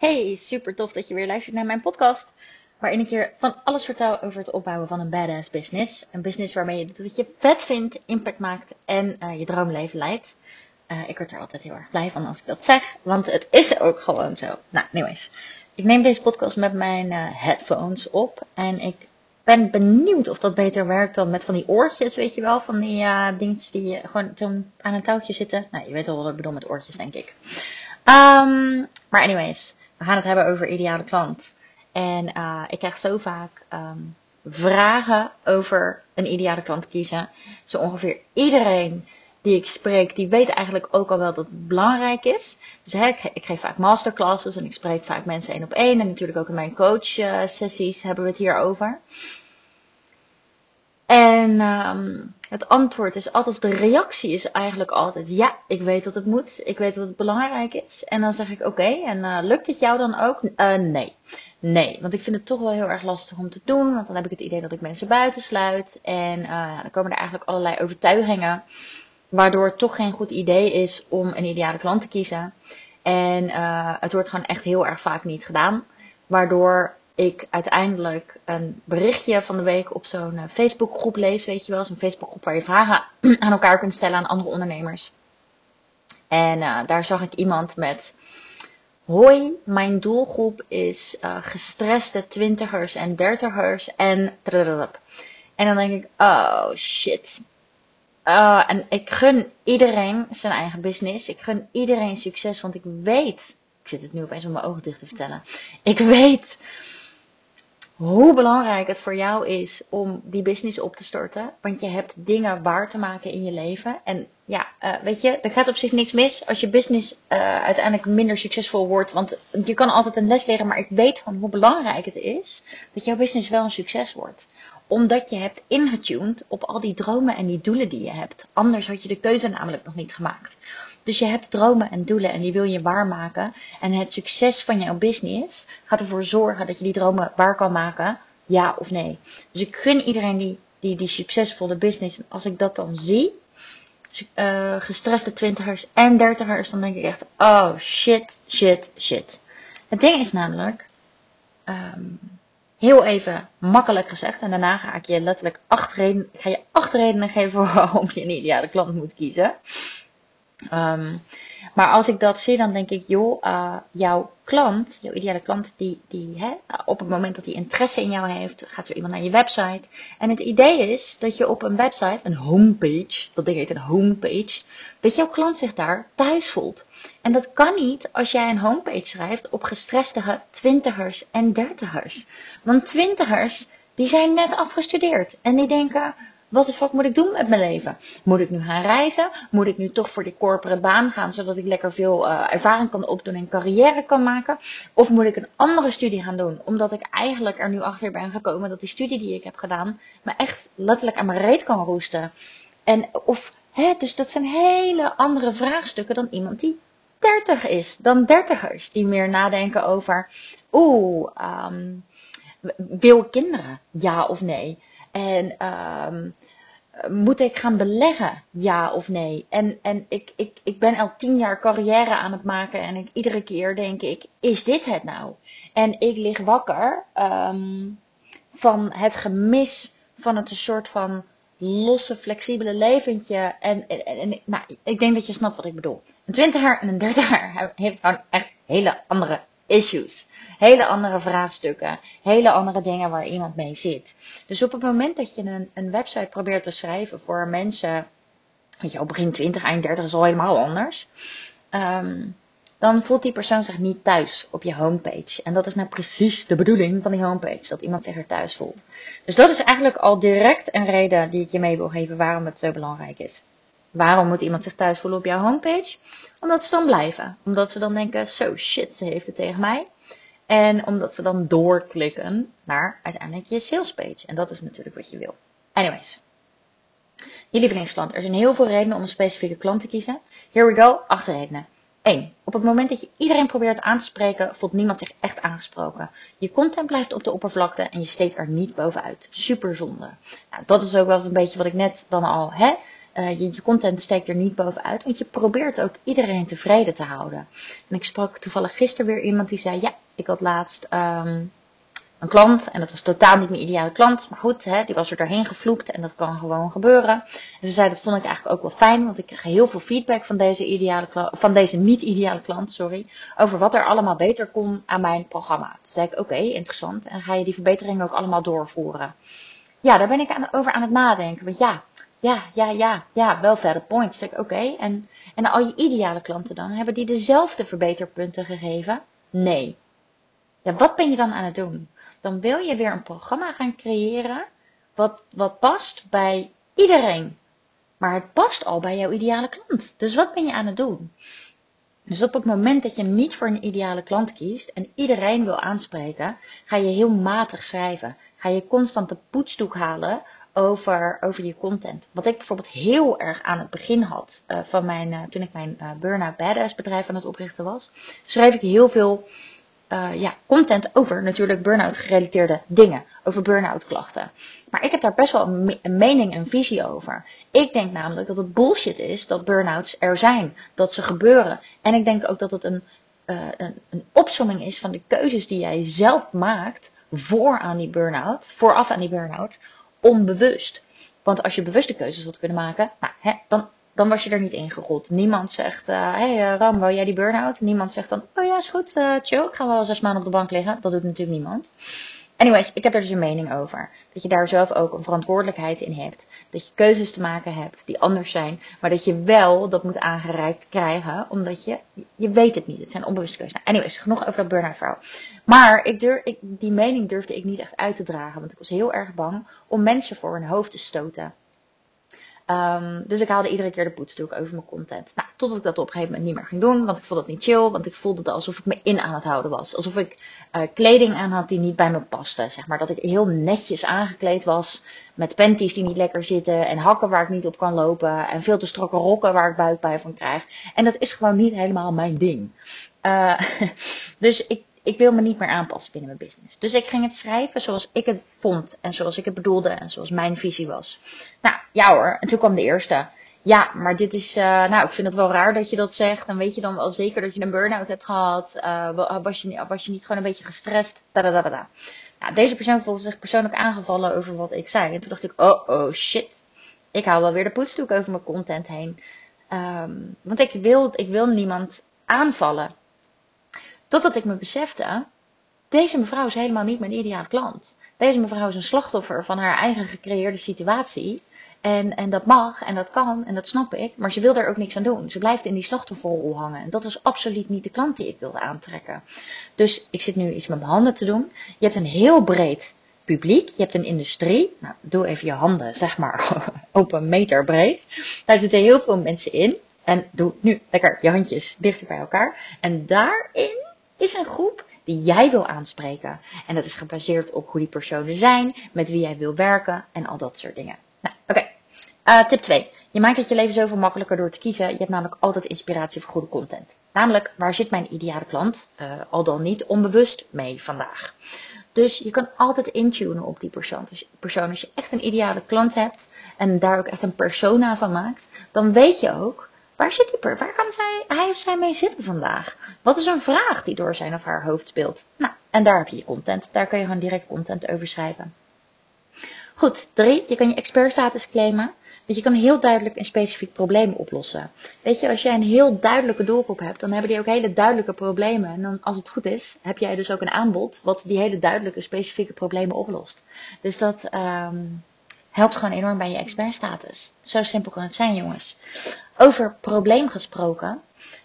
Hey, super tof dat je weer luistert naar mijn podcast. Waarin ik je van alles vertel over het opbouwen van een badass business. Een business waarmee je doet wat je vet vindt, impact maakt en uh, je droomleven leidt. Uh, ik word er altijd heel erg blij van als ik dat zeg, want het is ook gewoon zo. Nou, anyways. Ik neem deze podcast met mijn uh, headphones op en ik ben benieuwd of dat beter werkt dan met van die oortjes, weet je wel. Van die dingetjes die gewoon aan een touwtje zitten. Nou, je weet wel wat ik bedoel met oortjes, denk ik. Um, maar anyways, we gaan het hebben over ideale klant. En uh, ik krijg zo vaak um, vragen over een ideale klant kiezen. Zo ongeveer iedereen die ik spreek, die weet eigenlijk ook al wel dat het belangrijk is. Dus hè, ik, ik, geef vaak masterclasses en ik spreek vaak mensen één op één. En natuurlijk ook in mijn coach uh, sessies hebben we het hier over. En um, het antwoord is altijd, of de reactie is eigenlijk altijd, ja, ik weet dat het moet, ik weet dat het belangrijk is. En dan zeg ik, oké, en uh, lukt het jou dan ook? Uh, nee. Nee, want ik vind het toch wel heel erg lastig om te doen, want dan heb ik het idee dat ik mensen buitensluit. En uh, dan komen er eigenlijk allerlei overtuigingen, waardoor het toch geen goed idee is om een ideale klant te kiezen. En het wordt gewoon echt heel erg vaak niet gedaan, waardoor ik uiteindelijk een berichtje van de week op zo'n uh, Facebookgroep lees, weet je wel. Zo'n Facebookgroep waar je vragen aan elkaar kunt stellen aan andere ondernemers. En uh, daar zag ik iemand met... Hoi, mijn doelgroep is uh, gestreste twintigers en dertigers en... En dan denk ik, oh shit. En ik gun iedereen zijn eigen business. Ik gun iedereen succes, want ik weet... Ik zit het nu opeens met mijn ogen dicht te vertellen. Ik weet hoe belangrijk het voor jou is om die business op te starten. Want je hebt dingen waar te maken in je leven. En ja, uh, weet je, er gaat op zich niks mis als je business uh, uiteindelijk minder succesvol wordt. Want je kan altijd een les leren, maar ik weet gewoon hoe belangrijk het is dat jouw business wel een succes wordt omdat je hebt ingetuned op al die dromen en die doelen die je hebt. Anders had je de keuze namelijk nog niet gemaakt. Dus je hebt dromen en doelen en die wil je waarmaken. En het succes van jouw business gaat ervoor zorgen dat je die dromen waar kan maken. Ja of nee. Dus ik gun iedereen die, die, die succesvolle business. En als ik dat dan zie, uh, gestreste twintigers en dertigers, dan denk ik echt, oh shit, shit, shit. Het ding is namelijk, um, heel even makkelijk gezegd, en daarna ga ik je letterlijk acht ga je acht redenen geven waarom je een ideale klant moet kiezen. Um, maar als ik dat zie, dan denk ik, joh, uh, jouw klant, jouw ideale klant, die, die hè, op het moment dat hij interesse in jou heeft, gaat zo iemand naar je website. En het idee is dat je op een website, een homepage, dat ding heet een homepage, dat jouw klant zich daar thuis voelt. En dat kan niet als jij een homepage schrijft op gestreste twintigers en dertigers. Want twintigers, die zijn net afgestudeerd en die denken, wat de fuck moet ik doen met mijn leven? Moet ik nu gaan reizen? Moet ik nu toch voor die corporate baan gaan, zodat ik lekker veel uh, ervaring kan opdoen en carrière kan maken? Of moet ik een andere studie gaan doen, omdat ik eigenlijk er nu achter ben gekomen dat die studie die ik heb gedaan me echt letterlijk aan mijn reet kan roesten? En of, hè, dus dat zijn hele andere vraagstukken dan iemand die 30 is, dan dertigers, die meer nadenken over, oeh, um, wil kinderen, ja of nee? En um, moet ik gaan beleggen? Ja of nee? En, en ik, ik, ik ben al tien jaar carrière aan het maken en ik, iedere keer denk ik, is dit het nou? En ik lig wakker um, van het gemis van het een soort van losse, flexibele leventje. En, en, en nou, ik denk dat je snapt wat ik bedoel. Een twintiger en een dertiger heeft gewoon echt hele andere issues. Hele andere vraagstukken. Hele andere dingen waar iemand mee zit. Dus op het moment dat je een, een website probeert te schrijven voor mensen. Weet je, op begin 20, eind 30 is al helemaal anders. Um, dan voelt die persoon zich niet thuis op je homepage. En dat is nou precies de bedoeling van die homepage. Dat iemand zich er thuis voelt. Dus dat is eigenlijk al direct een reden die ik je mee wil geven waarom het zo belangrijk is. Waarom moet iemand zich thuis voelen op jouw homepage? Omdat ze dan blijven. Omdat ze dan denken, so shit, ze heeft het tegen mij. En omdat ze dan doorklikken naar uiteindelijk je salespage. En dat is natuurlijk wat je wil. Anyways. Je lievelingsklant. Er zijn heel veel redenen om een specifieke klant te kiezen. Here we go. Acht redenen. 1. Op het moment dat je iedereen probeert aan te spreken, voelt niemand zich echt aangesproken. Je content blijft op de oppervlakte en je steekt er niet bovenuit. Super zonde. Nou, dat is ook wel een beetje wat ik net dan al hè, Uh, je, content steekt er niet bovenuit, want je probeert ook iedereen tevreden te houden. En ik sprak toevallig gisteren weer iemand die zei: Ja, ik had laatst um, een klant en dat was totaal niet mijn ideale klant. Maar goed, hè, die was er doorheen gevloekt en dat kan gewoon gebeuren. En ze zei: Dat vond ik eigenlijk ook wel fijn, want ik kreeg heel veel feedback van deze, ideale van deze niet-ideale klant sorry, over wat er allemaal beter kon aan mijn programma. Toen zei ik: Oké, interessant. En ga je die verbeteringen ook allemaal doorvoeren? Ja, daar ben ik aan, over aan het nadenken. Want ja, ja, ja, ja, ja, wel verder points. Oké. En, en al je ideale klanten dan, hebben die dezelfde verbeterpunten gegeven? Nee. Ja, wat ben je dan aan het doen? Dan wil je weer een programma gaan creëren wat, wat past bij iedereen. Maar het past al bij jouw ideale klant. Dus wat ben je aan het doen? Dus op het moment dat je niet voor een ideale klant kiest en iedereen wil aanspreken, ga je heel matig schrijven. Ga je constant de poetsdoek halen over, over je content. Wat ik bijvoorbeeld heel erg aan het begin had uh, van mijn, uh, toen ik mijn uh, Burnout Badass bedrijf aan het oprichten was, schreef ik heel veel ja, content over natuurlijk burn-out gerelateerde dingen, over burn-out klachten. Maar ik heb daar best wel een, een mening en visie over. Ik denk namelijk dat het bullshit is dat burn-outs er zijn, dat ze gebeuren. En ik denk ook dat het een, een, een opsomming is van de keuzes die jij zelf maakt voor aan die burn-out, vooraf aan die burn-out, onbewust. Want als je bewuste keuzes had kunnen maken, nou, hè, dan, dan was je er niet ingerold. Niemand zegt, hé uh, hey, uh, Ram, wil jij die burn-out? Niemand zegt dan, oh ja, is goed, uh, chill, ik ga wel zes maanden op de bank liggen. Dat doet natuurlijk niemand. Anyways, ik heb er dus een mening over. Dat je daar zelf ook een verantwoordelijkheid in hebt. Dat je keuzes te maken hebt die anders zijn. Maar dat je wel dat moet aangereikt krijgen. Omdat je, je weet het niet. Het zijn onbewuste keuzes. Nou, anyways, genoeg over dat burn-out verhaal. Maar ik durf, ik, die mening durfde ik niet echt uit te dragen. Want ik was heel erg bang om mensen voor hun hoofd te stoten. Um, dus ik haalde iedere keer de poetsdoek over mijn content. Nou, totdat ik dat op een gegeven moment niet meer ging doen. Want ik vond het niet chill. Want ik voelde het alsof ik me in aan het houden was. Alsof ik uh, kleding aan had die niet bij me paste. Zeg maar dat ik heel netjes aangekleed was. Met panties die niet lekker zitten. En hakken waar ik niet op kan lopen. En veel te strakke rokken waar ik buikpijn van krijg. En dat is gewoon niet helemaal mijn ding. Uh, dus ik ik wil me niet meer aanpassen binnen mijn business. Dus ik ging het schrijven zoals ik het vond en zoals ik het bedoelde en zoals mijn visie was. Nou, ja hoor. En toen kwam de eerste. Ja, maar dit is, uh, nou, ik vind het wel raar dat je dat zegt. Dan weet je dan wel zeker dat je een burn-out hebt gehad. Uh, was, je, je niet gewoon een beetje gestrest? Dadadadada. Nou, deze persoon voelde zich persoonlijk aangevallen over wat ik zei. En toen dacht ik, oh, oh, shit. Ik haal wel weer de poetsdoek over mijn content heen. Um, want ik wil, ik wil niemand aanvallen. Totdat ik me besefte, deze mevrouw is helemaal niet mijn ideale klant. Deze mevrouw is een slachtoffer van haar eigen gecreëerde situatie. En, en dat mag en dat kan en dat snap ik, maar ze wil daar ook niks aan doen. Ze blijft in die slachtofferrol hangen. En dat is absoluut niet de klant die ik wilde aantrekken. Dus ik zit nu iets met mijn handen te doen. Je hebt een heel breed publiek. Je hebt een industrie. Nou, doe even je handen, zeg maar, op een meter breed. Daar zitten heel veel mensen in. En doe nu lekker je handjes dichter bij elkaar. En daarin is een groep die jij wil aanspreken. En dat is gebaseerd op hoe die personen zijn, met wie jij wil werken en al dat soort dingen. Nou, oké. Uh, tip 2. Je maakt het je leven zoveel makkelijker door te kiezen. Je hebt namelijk altijd inspiratie voor goede content. Namelijk, waar zit mijn ideale klant, uh, al dan niet onbewust mee vandaag? Dus je kan altijd intunen op die persoon. Dus persoon. Als je echt een ideale klant hebt en daar ook echt een persona van maakt, dan weet je ook Waar zit die Waar kan zij, hij of zij mee zitten vandaag? Wat is een vraag die door zijn of haar hoofd speelt? Nou, en daar heb je je content. Daar kun je gewoon direct content over schrijven. Goed, drie. Je kan je expertstatus claimen. Want je kan heel duidelijk een specifiek probleem oplossen. Weet je, als jij een heel duidelijke doelgroep hebt, dan hebben die ook hele duidelijke problemen. En dan, als het goed is, heb jij dus ook een aanbod wat die hele duidelijke, specifieke problemen oplost. Dus dat, um, helpt gewoon enorm bij je expertstatus. Zo simpel kan het zijn, jongens. Over probleem gesproken.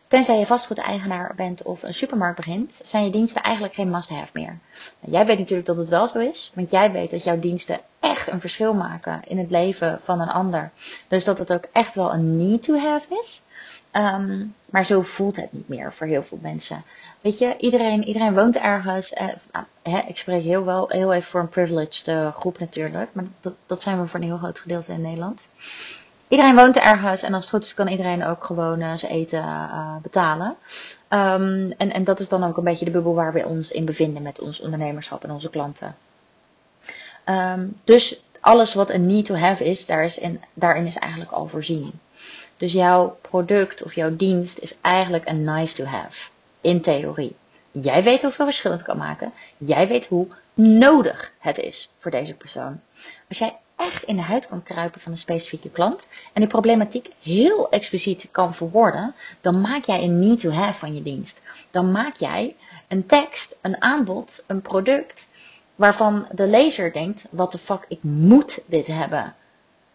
Tenzij je vastgoedeigenaar bent of een supermarkt begint, zijn je diensten eigenlijk geen must-have meer. Nou, jij weet natuurlijk dat het wel zo is, want jij weet dat jouw diensten echt een verschil maken in het leven van een ander. Dus dat het ook echt wel een need-to-have is. Um, maar zo voelt het niet meer voor heel veel mensen. Weet je, iedereen, iedereen woont ergens. Eh, nou, hè, ik spreek heel, wel, heel even voor een privileged uh, groep natuurlijk. Maar dat, dat zijn we voor een heel groot gedeelte in Nederland. Iedereen woont ergens en als het goed is kan iedereen ook gewoon uh, zijn eten uh, betalen. Um, en, en dat is dan ook een beetje de bubbel waar we ons in bevinden met ons ondernemerschap en onze klanten. Um, dus alles wat een need to have is, daar is in, daarin is eigenlijk al voorzien. Dus jouw product of jouw dienst is eigenlijk een nice to have. In theorie. Jij weet hoeveel verschil het kan maken. Jij weet hoe nodig het is voor deze persoon. Als jij echt in de huid kan kruipen van een specifieke klant en die problematiek heel expliciet kan verwoorden, dan maak jij een need to have van je dienst. Dan maak jij een tekst, een aanbod, een product waarvan de lezer denkt: wat de fuck, ik moet dit hebben.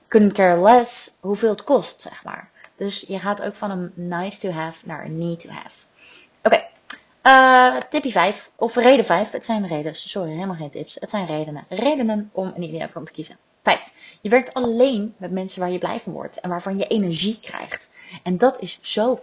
Couldn't care less hoeveel het kost, zeg maar. Dus je gaat ook van een nice to have naar een need to have. Uh, tipje 5, of reden 5. Het zijn redenen, sorry, helemaal geen tips. Het zijn redenen. Redenen om een ideale klant te kiezen. 5. Je werkt alleen met mensen waar je blij van wordt en waarvan je energie krijgt. En dat is zo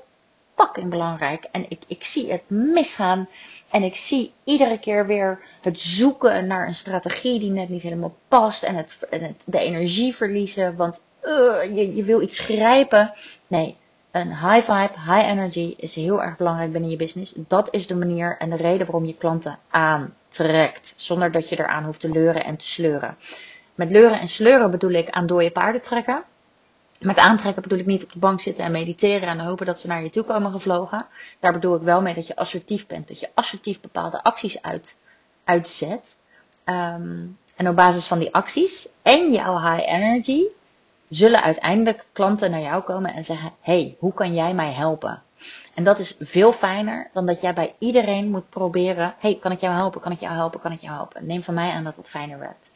fucking belangrijk. En ik, ik zie het misgaan. En ik zie iedere keer weer het zoeken naar een strategie die net niet helemaal past. En het, de energie verliezen. Want uh, je, je wil iets grijpen. Nee, een high vibe, high energy is heel erg belangrijk binnen je business. Dat is de manier en de reden waarom je klanten aantrekt. Zonder dat je eraan hoeft te leuren en te sleuren. Met leuren en sleuren bedoel ik aan dode paarden trekken. Met aantrekken bedoel ik niet op de bank zitten en mediteren en hopen dat ze naar je toe komen gevlogen. Daar bedoel ik wel mee dat je assertief bent. Dat je assertief bepaalde acties uit, uitzet. Um, en op basis van die acties en jouw high energy zullen uiteindelijk klanten naar jou komen en zeggen: hey, hoe kan jij mij helpen? En dat is veel fijner dan dat jij bij iedereen moet proberen: hey, kan ik jou helpen? Kan ik jou helpen? Kan ik jou helpen? Neem van mij aan dat het fijner werkt.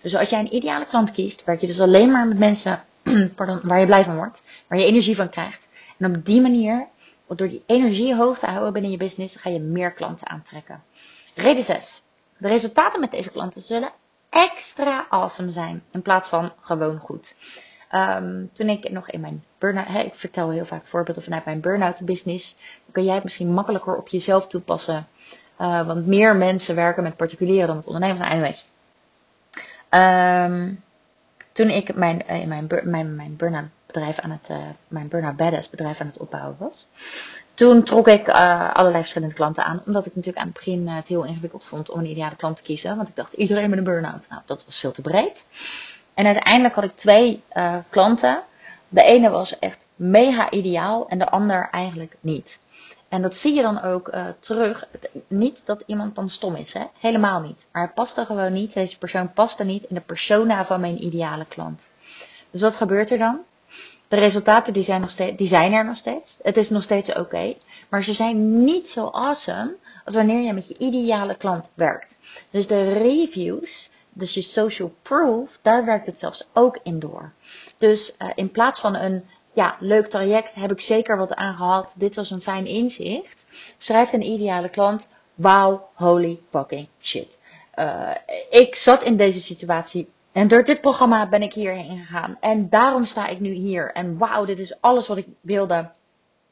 Dus als jij een ideale klant kiest, werk je dus alleen maar met mensen waar je blij van wordt, waar je energie van krijgt. En op die manier, door die energie hoog te houden binnen je business, ga je meer klanten aantrekken. Reden 6. De resultaten met deze klanten zullen extra awesome zijn in plaats van gewoon goed. Um, toen ik nog in mijn burn-out, ik vertel heel vaak voorbeelden vanuit mijn burn-out business, dan kun jij het misschien makkelijker op jezelf toepassen. Uh, want meer mensen werken met particulieren dan met ondernemers. Anyways. Um, toen ik mijn, eh, mijn, mijn, mijn burn-out bedrijf aan het, uh, mijn burn-out bedrijf aan het opbouwen was. Toen trok ik allerlei verschillende klanten aan. Omdat ik natuurlijk aan het begin het heel ingewikkeld vond om een ideale klant te kiezen. Want ik dacht, iedereen met een burn-out. Nou, dat was veel te breed. En uiteindelijk had ik twee uh, klanten. De ene was echt mega ideaal en de ander eigenlijk niet. En dat zie je dan ook uh, terug. Niet dat iemand dan stom is, hè? helemaal niet. Maar hij past er gewoon niet. Deze persoon past er niet in de persona van mijn ideale klant. Dus wat gebeurt er dan? De resultaten die zijn, nog die zijn er nog steeds. Het is nog steeds oké. Maar ze zijn niet zo awesome als wanneer je met je ideale klant werkt. Dus de reviews, dus je social proof, daar werkt het zelfs ook in door. Dus uh, in plaats van een ja, leuk traject, heb ik zeker wat aan gehad. Dit was een fijn inzicht. Schrijft een ideale klant. Wauw, holy fucking shit. Uh, ik zat in deze situatie en door dit programma ben ik hierheen gegaan. En daarom sta ik nu hier. En wauw, dit is alles wat ik wilde.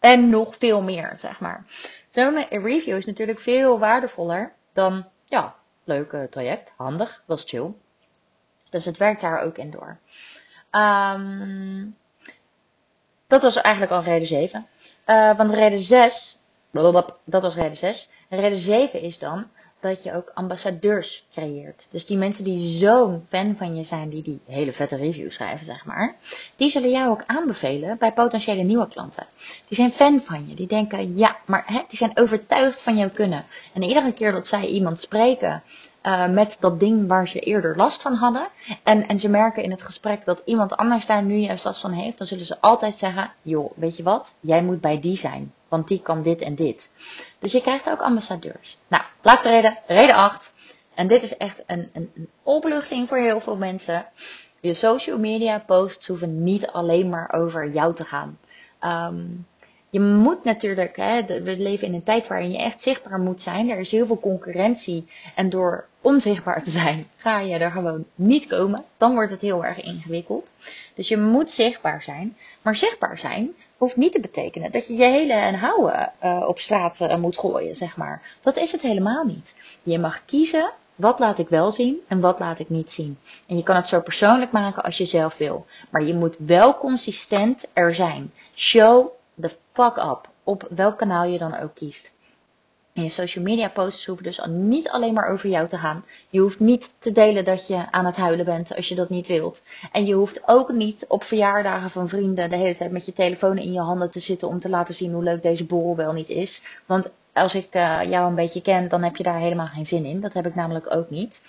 En nog veel meer, zeg maar. Zo'n review is natuurlijk veel waardevoller dan, ja, leuk traject. Handig, was chill. Dus het werkt daar ook in door. Um, dat was eigenlijk al reden 7. Uh, want reden 6, dat was reden 6. En reden 7 is dan dat je ook ambassadeurs creëert. Dus die mensen die zo'n fan van je zijn, die die hele vette reviews schrijven, zeg maar, die zullen jou ook aanbevelen bij potentiële nieuwe klanten. Die zijn fan van je, die denken, ja, maar hè, die zijn overtuigd van jouw kunnen. En iedere keer dat zij iemand spreken uh, met dat ding waar ze eerder last van hadden. En, en ze merken in het gesprek dat iemand anders daar nu juist last van heeft. Dan zullen ze altijd zeggen, joh, weet je wat? Jij moet bij die zijn. Want die kan dit en dit. Dus je krijgt ook ambassadeurs. Nou, laatste reden, reden 8. En dit is echt een, een, een opluchting voor heel veel mensen. Je social media posts hoeven niet alleen maar over jou te gaan. Um, je moet natuurlijk, hè, we leven in een tijd waarin je echt zichtbaar moet zijn. Er is heel veel concurrentie. En door onzichtbaar te zijn, ga je er gewoon niet komen. Dan wordt het heel erg ingewikkeld. Dus je moet zichtbaar zijn. Maar zichtbaar zijn hoeft niet te betekenen dat je je hele en houden uh, op straat uh, moet gooien, zeg maar. Dat is het helemaal niet. Je mag kiezen wat laat ik wel zien en wat laat ik niet zien. En je kan het zo persoonlijk maken als je zelf wil. Maar je moet wel consistent er zijn. Show fuck up. Op welk kanaal je dan ook kiest. En je social media posts hoeven dus niet alleen maar over jou te gaan. Je hoeft niet te delen dat je aan het huilen bent als je dat niet wilt. En je hoeft ook niet op verjaardagen van vrienden de hele tijd met je telefoon in je handen te zitten om te laten zien hoe leuk deze borrel wel niet is. Want als ik uh, jou een beetje ken, dan heb je daar helemaal geen zin in. Dat heb ik namelijk ook niet.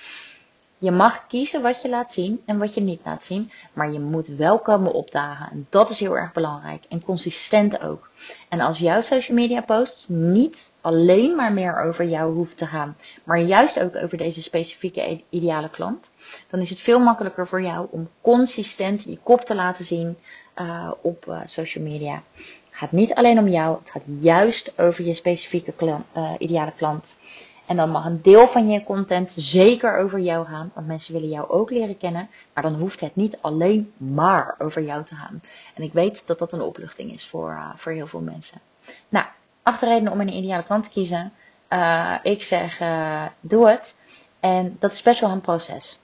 Je mag kiezen wat je laat zien en wat je niet laat zien, maar je moet wel komen opdagen. En dat is heel erg belangrijk. En consistent ook. En als jouw social media posts niet alleen maar meer over jou hoeven te gaan, maar juist ook over deze specifieke ideale klant, dan is het veel makkelijker voor jou om consistent je kop te laten zien uh, op uh, social media. Het gaat niet alleen om jou, het gaat juist over je specifieke uh, ideale klant. En dan mag een deel van je content zeker over jou gaan, want mensen willen jou ook leren kennen. Maar dan hoeft het niet alleen maar over jou te gaan. En ik weet dat dat een opluchting is voor, uh, voor heel veel mensen. Nou, acht redenen om een ideale klant te kiezen. Uh, ik zeg, uh, doe het. En dat is best wel een proces.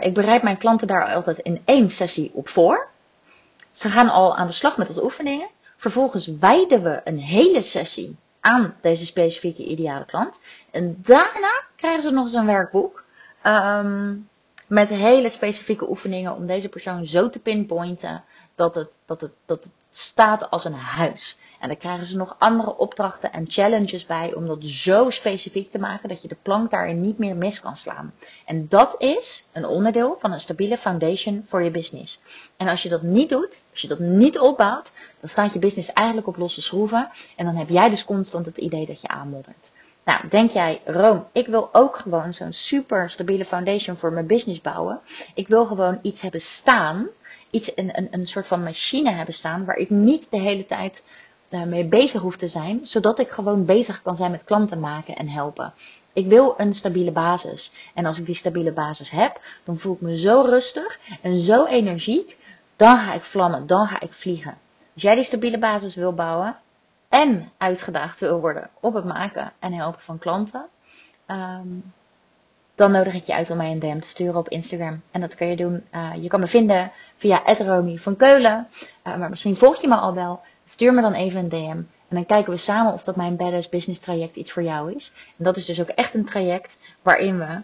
ik bereid mijn klanten daar altijd in één sessie op voor. Ze gaan al aan de slag met de oefeningen. Vervolgens wijden we een hele sessie aan deze specifieke ideale klant. En daarna krijgen ze nog eens een werkboek. Um, met hele specifieke oefeningen om deze persoon zo te pinpointen dat het, dat het, dat het staat als een huis. En dan krijgen ze nog andere opdrachten en challenges bij om dat zo specifiek te maken dat je de plank daarin niet meer mis kan slaan. En dat is een onderdeel van een stabiele foundation voor je business. En als je dat niet doet, als je dat niet opbouwt, dan staat je business eigenlijk op losse schroeven. En dan heb jij dus constant het idee dat je aanmoddert. Nou, denk jij, Room, ik wil ook gewoon zo'n super stabiele foundation voor mijn business bouwen. Ik wil gewoon iets hebben staan, iets, een, een, een soort van machine hebben staan, waar ik niet de hele tijd uh, mee bezig hoef te zijn, zodat ik gewoon bezig kan zijn met klanten maken en helpen. Ik wil een stabiele basis. En als ik die stabiele basis heb, dan voel ik me zo rustig en zo energiek. Dan ga ik vlammen, dan ga ik vliegen. Als jij die stabiele basis wil bouwen, en uitgedaagd wil worden op het maken en helpen van klanten, um, dan nodig ik je uit om mij een DM te sturen op Instagram. En dat kan je doen. Uh, je kan me vinden via Romy van Keulen. Uh, maar misschien volg je me al wel. Stuur me dan even een DM. En dan kijken we samen of dat mijn Badass Business traject iets voor jou is. En dat is dus ook echt een traject waarin we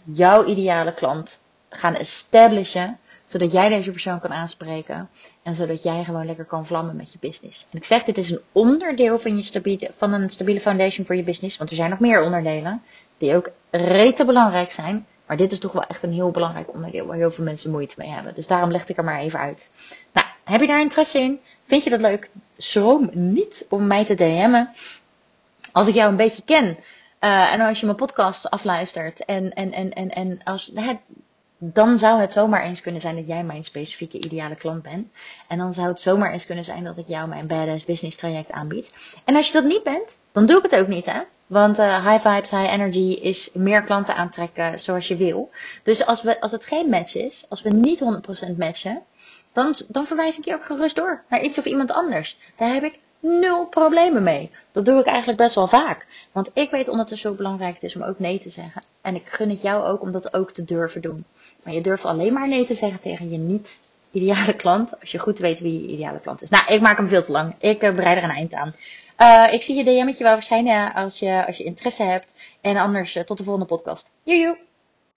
100% jouw ideale klant gaan establishen zodat jij deze persoon kan aanspreken. En zodat jij gewoon lekker kan vlammen met je business. En ik zeg, dit is een onderdeel van, je stabiele, van een stabiele foundation voor je business. Want er zijn nog meer onderdelen. Die ook rete belangrijk zijn. Maar dit is toch wel echt een heel belangrijk onderdeel waar heel veel mensen moeite mee hebben. Dus daarom leg ik er maar even uit. Nou, heb je daar interesse in? Vind je dat leuk? Schroom niet om mij te DM'en. Als ik jou een beetje ken. Uh, en als je mijn podcast afluistert. En, en, en, en, en als, dan zou het zomaar eens kunnen zijn dat jij mijn specifieke ideale klant bent. En dan zou het zomaar eens kunnen zijn dat ik jou mijn Badass Business traject aanbied. En als je dat niet bent, dan doe ik het ook niet, hè? Want uh, high vibes, high energy is meer klanten aantrekken zoals je wil. Dus als, we, als het geen match is, als we niet 100% matchen, dan, dan verwijs ik je ook gerust door naar iets of iemand anders. Daar heb ik nul problemen mee. Dat doe ik eigenlijk best wel vaak. Want ik weet ondertussen hoe belangrijk is om ook nee te zeggen. En ik gun het jou ook om dat ook te durven doen. Maar je durft alleen maar nee te zeggen tegen je niet ideale klant. Als je goed weet wie je ideale klant is. Nou, ik maak hem veel te lang. Ik uh, bereid er een eind aan. Uh, ik zie je DM'tje wel verschijnen als je, als je interesse hebt. En anders uh, tot de volgende podcast. Joejoe!